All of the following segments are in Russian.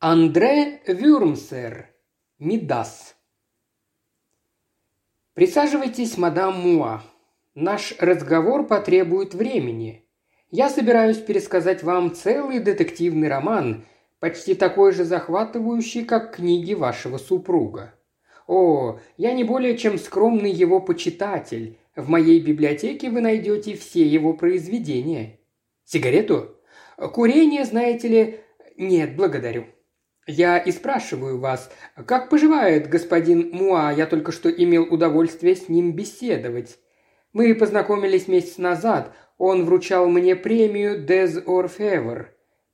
Андре Вюрмсер. Мидас. Присаживайтесь, мадам Муа. Наш разговор потребует времени. Я собираюсь пересказать вам целый детективный роман, почти такой же захватывающий, как книги вашего супруга. О, я не более чем скромный его почитатель. В моей библиотеке вы найдете все его произведения. Сигарету? Курение, знаете ли... Нет, благодарю. Я и спрашиваю вас, как поживает господин Муа? Я только что имел удовольствие с ним беседовать. Мы познакомились месяц назад. Он вручал мне премию Des Orfever.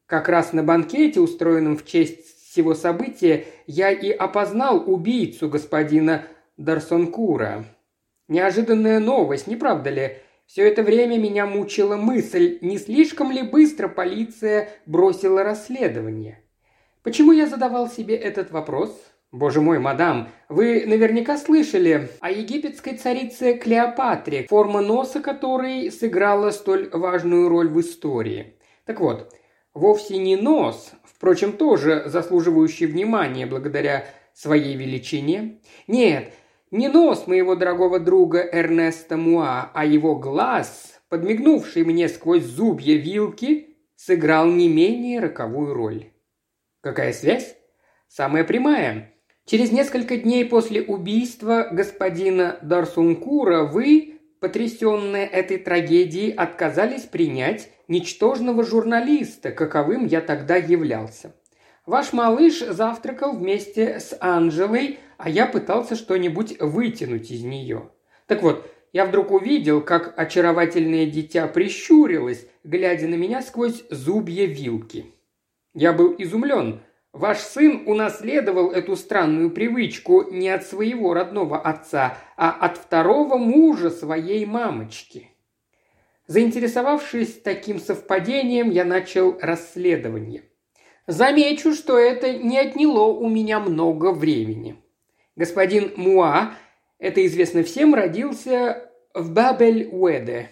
Как раз на банкете, устроенном в честь всего события я и опознал убийцу господина Дарсонкура. Неожиданная новость, не правда ли? Все это время меня мучила мысль, не слишком ли быстро полиция бросила расследование. Почему я задавал себе этот вопрос? Боже мой, мадам, вы наверняка слышали о египетской царице Клеопатре, форма носа которой сыграла столь важную роль в истории. Так вот, вовсе не нос, впрочем, тоже заслуживающий внимания благодаря своей величине. Нет, не нос моего дорогого друга Эрнеста Муа, а его глаз, подмигнувший мне сквозь зубья вилки, сыграл не менее роковую роль. Какая связь? Самая прямая. Через несколько дней после убийства господина Дарсункура вы, потрясенные этой трагедией, отказались принять ничтожного журналиста, каковым я тогда являлся. Ваш малыш завтракал вместе с Анжелой, а я пытался что-нибудь вытянуть из нее. Так вот, я вдруг увидел, как очаровательное дитя прищурилось, глядя на меня сквозь зубья вилки. Я был изумлен. Ваш сын унаследовал эту странную привычку не от своего родного отца, а от второго мужа своей мамочки. Заинтересовавшись таким совпадением, я начал расследование. Замечу, что это не отняло у меня много времени. Господин Муа, это известно всем, родился в Бабель-Уэде.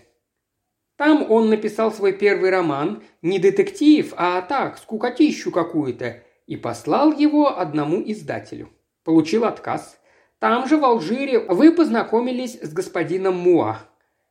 Там он написал свой первый роман, не детектив, а так, скукотищу какую-то, и послал его одному издателю. Получил отказ. Там же, в Алжире, вы познакомились с господином Муа.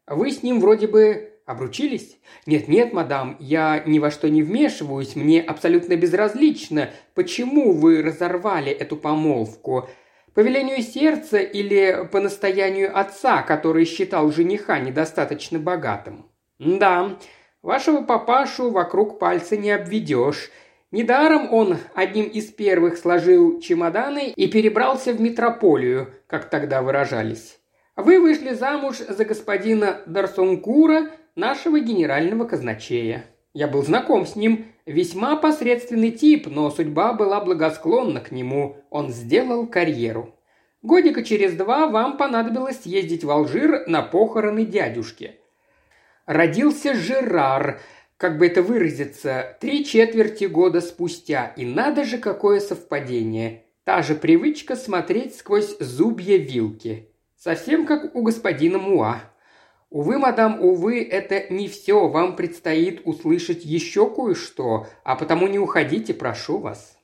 Вы с ним вроде бы Обручились? Нет-нет, мадам, я ни во что не вмешиваюсь, мне абсолютно безразлично, почему вы разорвали эту помолвку. По велению сердца или по настоянию отца, который считал жениха недостаточно богатым? Да, вашего папашу вокруг пальца не обведешь. Недаром он одним из первых сложил чемоданы и перебрался в метрополию, как тогда выражались. Вы вышли замуж за господина Дарсонкура – нашего генерального казначея. Я был знаком с ним, весьма посредственный тип, но судьба была благосклонна к нему, он сделал карьеру. Годика через два вам понадобилось ездить в Алжир на похороны дядюшки. Родился Жерар, как бы это выразиться, три четверти года спустя, и надо же какое совпадение. Та же привычка смотреть сквозь зубья вилки. Совсем как у господина Муа. Увы, мадам, увы, это не все. Вам предстоит услышать еще кое-что, а потому не уходите, прошу вас.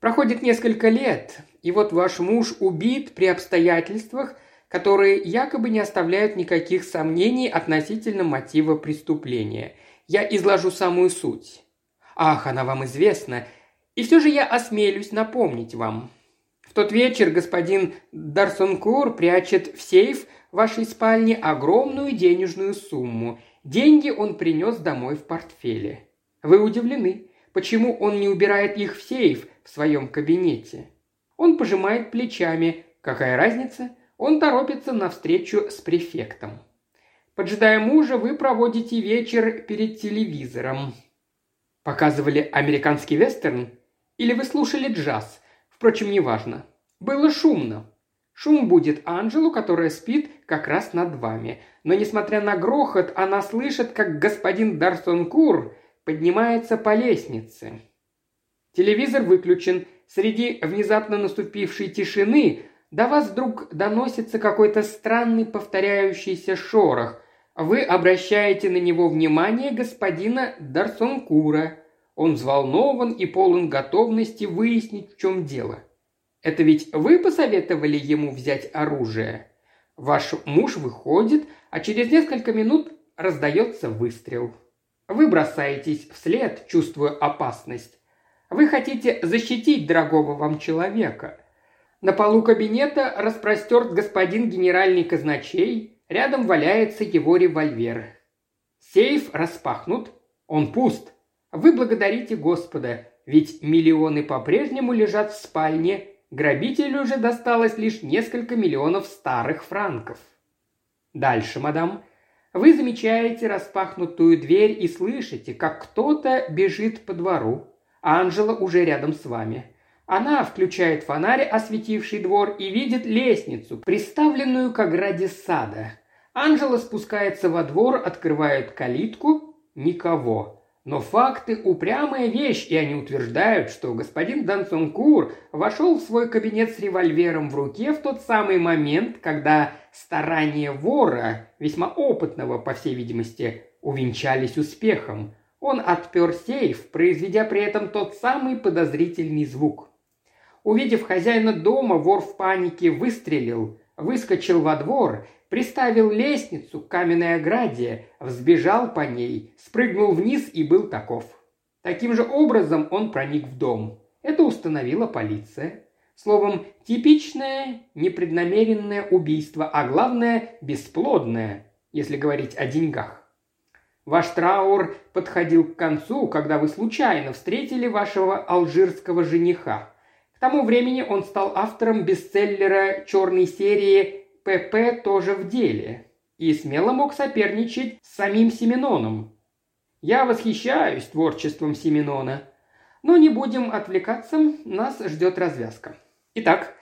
Проходит несколько лет, и вот ваш муж убит при обстоятельствах, которые якобы не оставляют никаких сомнений относительно мотива преступления. Я изложу самую суть. Ах, она вам известна. И все же я осмелюсь напомнить вам. В тот вечер господин Дарсонкур прячет в сейф – вашей спальне огромную денежную сумму. Деньги он принес домой в портфеле. Вы удивлены, почему он не убирает их в сейф в своем кабинете. Он пожимает плечами. Какая разница? Он торопится на встречу с префектом. Поджидая мужа, вы проводите вечер перед телевизором. Показывали американский вестерн? Или вы слушали джаз? Впрочем, неважно. Было шумно. Шум будет Анжелу, которая спит как раз над вами. Но, несмотря на грохот, она слышит, как господин Дарсонкур поднимается по лестнице. Телевизор выключен. Среди внезапно наступившей тишины до вас вдруг доносится какой-то странный повторяющийся шорох. Вы обращаете на него внимание господина Дарсонкура. Он взволнован и полон готовности выяснить, в чем дело. Это ведь вы посоветовали ему взять оружие? Ваш муж выходит, а через несколько минут раздается выстрел. Вы бросаетесь вслед, чувствуя опасность. Вы хотите защитить дорогого вам человека. На полу кабинета распростерт господин генеральный казначей, рядом валяется его револьвер. Сейф распахнут, он пуст. Вы благодарите Господа, ведь миллионы по-прежнему лежат в спальне, грабителю уже досталось лишь несколько миллионов старых франков. Дальше, мадам, вы замечаете распахнутую дверь и слышите, как кто-то бежит по двору. Анжела уже рядом с вами. Она включает фонарь, осветивший двор, и видит лестницу, приставленную к ограде сада. Анжела спускается во двор, открывает калитку. Никого. Но факты – упрямая вещь, и они утверждают, что господин Дансонкур вошел в свой кабинет с револьвером в руке в тот самый момент, когда старания вора, весьма опытного, по всей видимости, увенчались успехом. Он отпер сейф, произведя при этом тот самый подозрительный звук. Увидев хозяина дома, вор в панике выстрелил, выскочил во двор, приставил лестницу к каменной ограде, взбежал по ней, спрыгнул вниз и был таков. Таким же образом он проник в дом. Это установила полиция. Словом, типичное непреднамеренное убийство, а главное – бесплодное, если говорить о деньгах. Ваш траур подходил к концу, когда вы случайно встретили вашего алжирского жениха. К тому времени он стал автором бестселлера черной серии «ПП тоже в деле» и смело мог соперничать с самим Семеноном. Я восхищаюсь творчеством Семенона, но не будем отвлекаться, нас ждет развязка. Итак,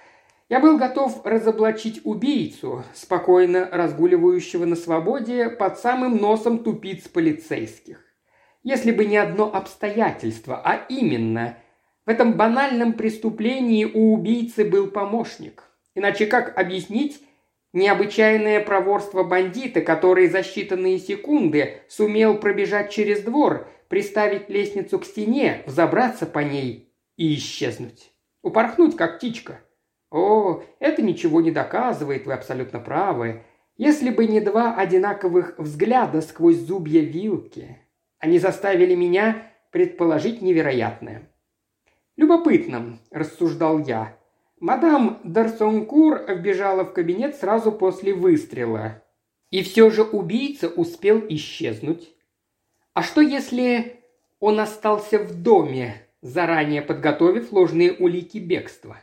я был готов разоблачить убийцу, спокойно разгуливающего на свободе под самым носом тупиц полицейских. Если бы не одно обстоятельство, а именно, в этом банальном преступлении у убийцы был помощник. Иначе как объяснить необычайное проворство бандита, который за считанные секунды сумел пробежать через двор, приставить лестницу к стене, взобраться по ней и исчезнуть? Упорхнуть, как птичка – «О, это ничего не доказывает, вы абсолютно правы. Если бы не два одинаковых взгляда сквозь зубья вилки, они заставили меня предположить невероятное». «Любопытно», – рассуждал я. Мадам Дарсонкур вбежала в кабинет сразу после выстрела. И все же убийца успел исчезнуть. А что если он остался в доме, заранее подготовив ложные улики бегства?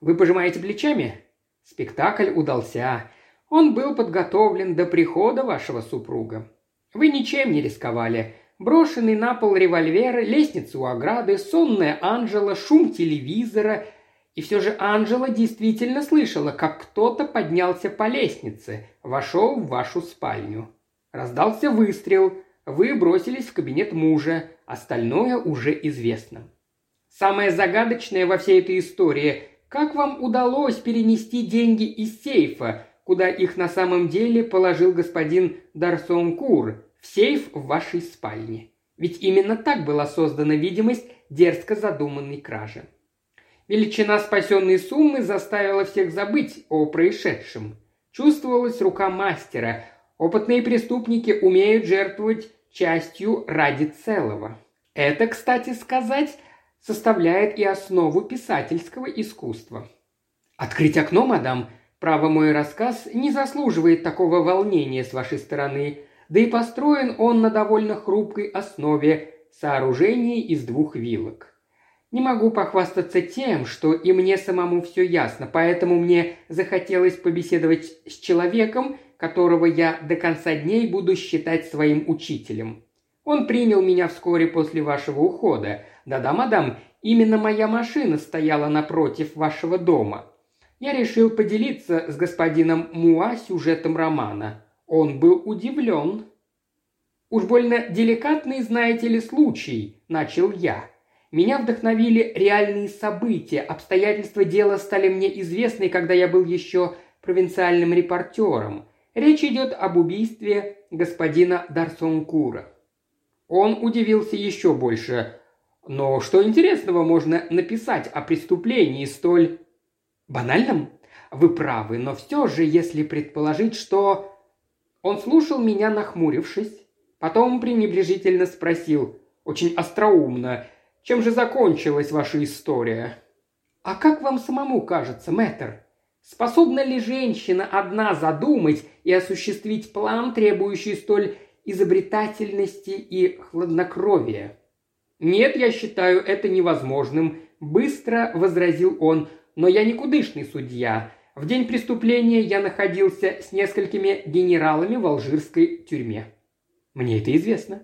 Вы пожимаете плечами? Спектакль удался. Он был подготовлен до прихода вашего супруга. Вы ничем не рисковали. Брошенный на пол револьвер, лестница у ограды, сонная Анжела, шум телевизора. И все же Анжела действительно слышала, как кто-то поднялся по лестнице, вошел в вашу спальню. Раздался выстрел. Вы бросились в кабинет мужа. Остальное уже известно. Самое загадочное во всей этой истории как вам удалось перенести деньги из сейфа, куда их на самом деле положил господин Дарсон Кур, в сейф в вашей спальне? Ведь именно так была создана видимость дерзко задуманной кражи. Величина спасенной суммы заставила всех забыть о происшедшем. Чувствовалась рука мастера. Опытные преступники умеют жертвовать частью ради целого. Это, кстати сказать, составляет и основу писательского искусства. «Открыть окно, мадам? Право, мой рассказ не заслуживает такого волнения с вашей стороны, да и построен он на довольно хрупкой основе сооружений из двух вилок. Не могу похвастаться тем, что и мне самому все ясно, поэтому мне захотелось побеседовать с человеком, которого я до конца дней буду считать своим учителем. Он принял меня вскоре после вашего ухода, да-да, мадам, именно моя машина стояла напротив вашего дома. Я решил поделиться с господином Муа сюжетом романа. Он был удивлен. «Уж больно деликатный, знаете ли, случай», – начал я. Меня вдохновили реальные события, обстоятельства дела стали мне известны, когда я был еще провинциальным репортером. Речь идет об убийстве господина Дарсонкура. Он удивился еще больше. Но что интересного можно написать о преступлении столь банальном? Вы правы, но все же, если предположить, что... Он слушал меня, нахмурившись, потом пренебрежительно спросил, очень остроумно, чем же закончилась ваша история? А как вам самому кажется, мэтр? Способна ли женщина одна задумать и осуществить план, требующий столь изобретательности и хладнокровия? Нет, я считаю это невозможным, быстро возразил он, но я никудышный судья. В день преступления я находился с несколькими генералами в алжирской тюрьме. Мне это известно.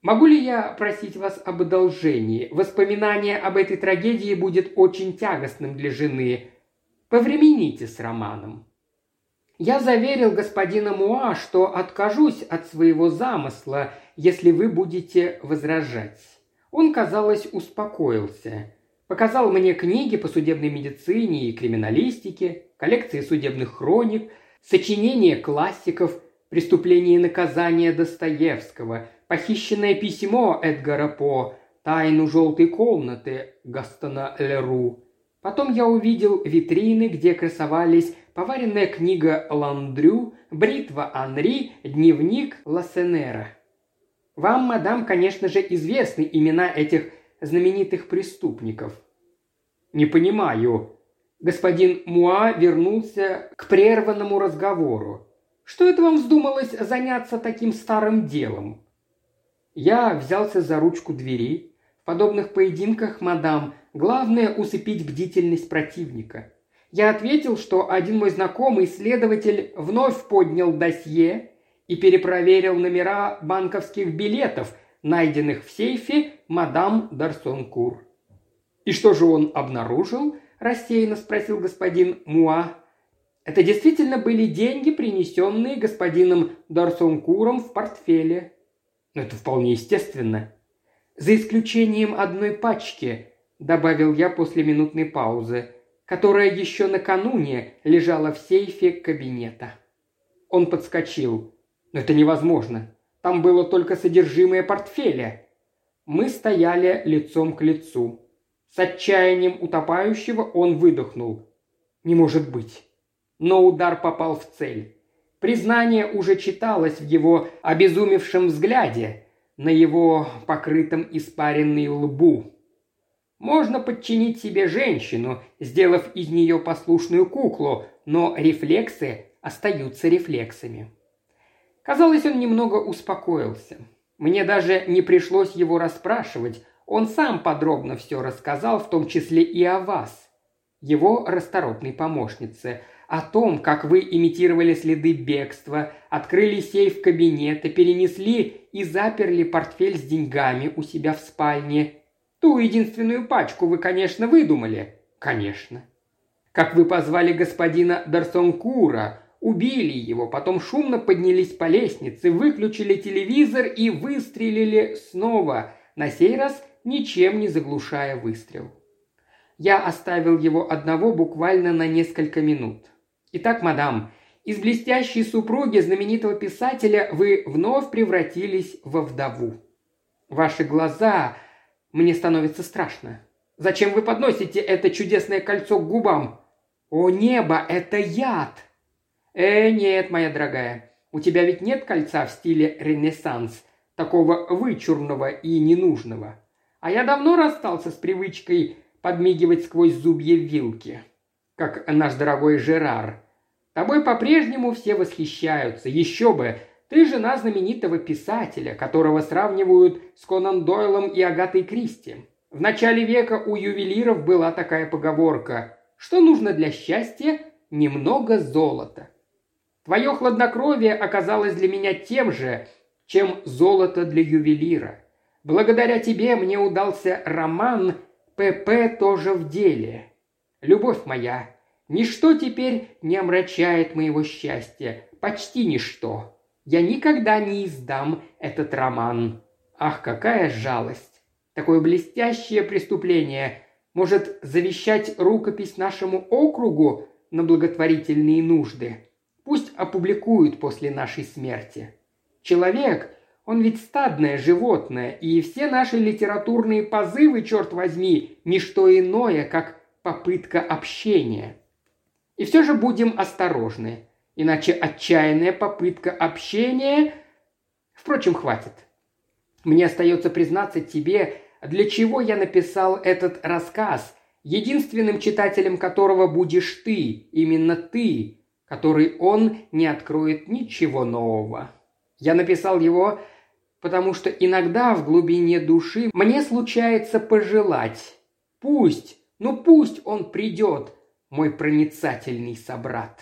Могу ли я просить вас об одолжении? Воспоминание об этой трагедии будет очень тягостным для жены. Повремените с романом. Я заверил господина Муа, что откажусь от своего замысла, если вы будете возражать. Он, казалось, успокоился. Показал мне книги по судебной медицине и криминалистике, коллекции судебных хроник, сочинения классиков, преступления и наказания Достоевского, похищенное письмо Эдгара По, тайну желтой комнаты Гастона Леру. Потом я увидел витрины, где красовались поваренная книга Ландрю, бритва Анри, дневник Лассенера. Вам, мадам, конечно же, известны имена этих знаменитых преступников. Не понимаю. Господин Муа вернулся к прерванному разговору. Что это вам вздумалось заняться таким старым делом? Я взялся за ручку двери. В подобных поединках, мадам, главное усыпить бдительность противника. Я ответил, что один мой знакомый следователь вновь поднял досье и перепроверил номера банковских билетов, найденных в сейфе мадам Дарсонкур. «И что же он обнаружил?» – рассеянно спросил господин Муа. «Это действительно были деньги, принесенные господином Дарсонкуром в портфеле». «Но это вполне естественно». «За исключением одной пачки», – добавил я после минутной паузы, которая еще накануне лежала в сейфе кабинета. Он подскочил. «Но это невозможно. Там было только содержимое портфеля». Мы стояли лицом к лицу. С отчаянием утопающего он выдохнул. «Не может быть». Но удар попал в цель. Признание уже читалось в его обезумевшем взгляде, на его покрытом испаренной лбу. Можно подчинить себе женщину, сделав из нее послушную куклу, но рефлексы остаются рефлексами. Казалось, он немного успокоился. Мне даже не пришлось его расспрашивать, он сам подробно все рассказал, в том числе и о вас, его расторопной помощнице, о том, как вы имитировали следы бегства, открыли сейф кабинета, перенесли и заперли портфель с деньгами у себя в спальне. Ту единственную пачку вы, конечно, выдумали. Конечно. Как вы позвали господина Дарсонкура, убили его, потом шумно поднялись по лестнице, выключили телевизор и выстрелили снова, на сей раз ничем не заглушая выстрел. Я оставил его одного буквально на несколько минут. Итак, мадам, из блестящей супруги знаменитого писателя вы вновь превратились во вдову. Ваши глаза... Мне становится страшно. Зачем вы подносите это чудесное кольцо к губам? О небо, это яд! Э, нет, моя дорогая, у тебя ведь нет кольца в стиле Ренессанс, такого вычурного и ненужного. А я давно расстался с привычкой подмигивать сквозь зубья вилки, как наш дорогой Жерар. Тобой по-прежнему все восхищаются. Еще бы, ты жена знаменитого писателя, которого сравнивают с Конан Дойлом и Агатой Кристи. В начале века у ювелиров была такая поговорка «Что нужно для счастья? Немного золота». Твое хладнокровие оказалось для меня тем же, чем золото для ювелира – Благодаря тебе мне удался роман «ПП тоже в деле». Любовь моя, ничто теперь не омрачает моего счастья, почти ничто. Я никогда не издам этот роман. Ах, какая жалость! Такое блестящее преступление может завещать рукопись нашему округу на благотворительные нужды. Пусть опубликуют после нашей смерти. Человек, Он ведь стадное животное, и все наши литературные позывы, черт возьми, не что иное, как попытка общения. И все же будем осторожны, иначе отчаянная попытка общения... Впрочем, хватит. Мне остается признаться тебе, для чего я написал этот рассказ, единственным читателем которого будешь ты, именно ты, который он не откроет ничего нового. Я написал его, потому что иногда в глубине души мне случается пожелать. Пусть, ну пусть он придет, мой проницательный собрат.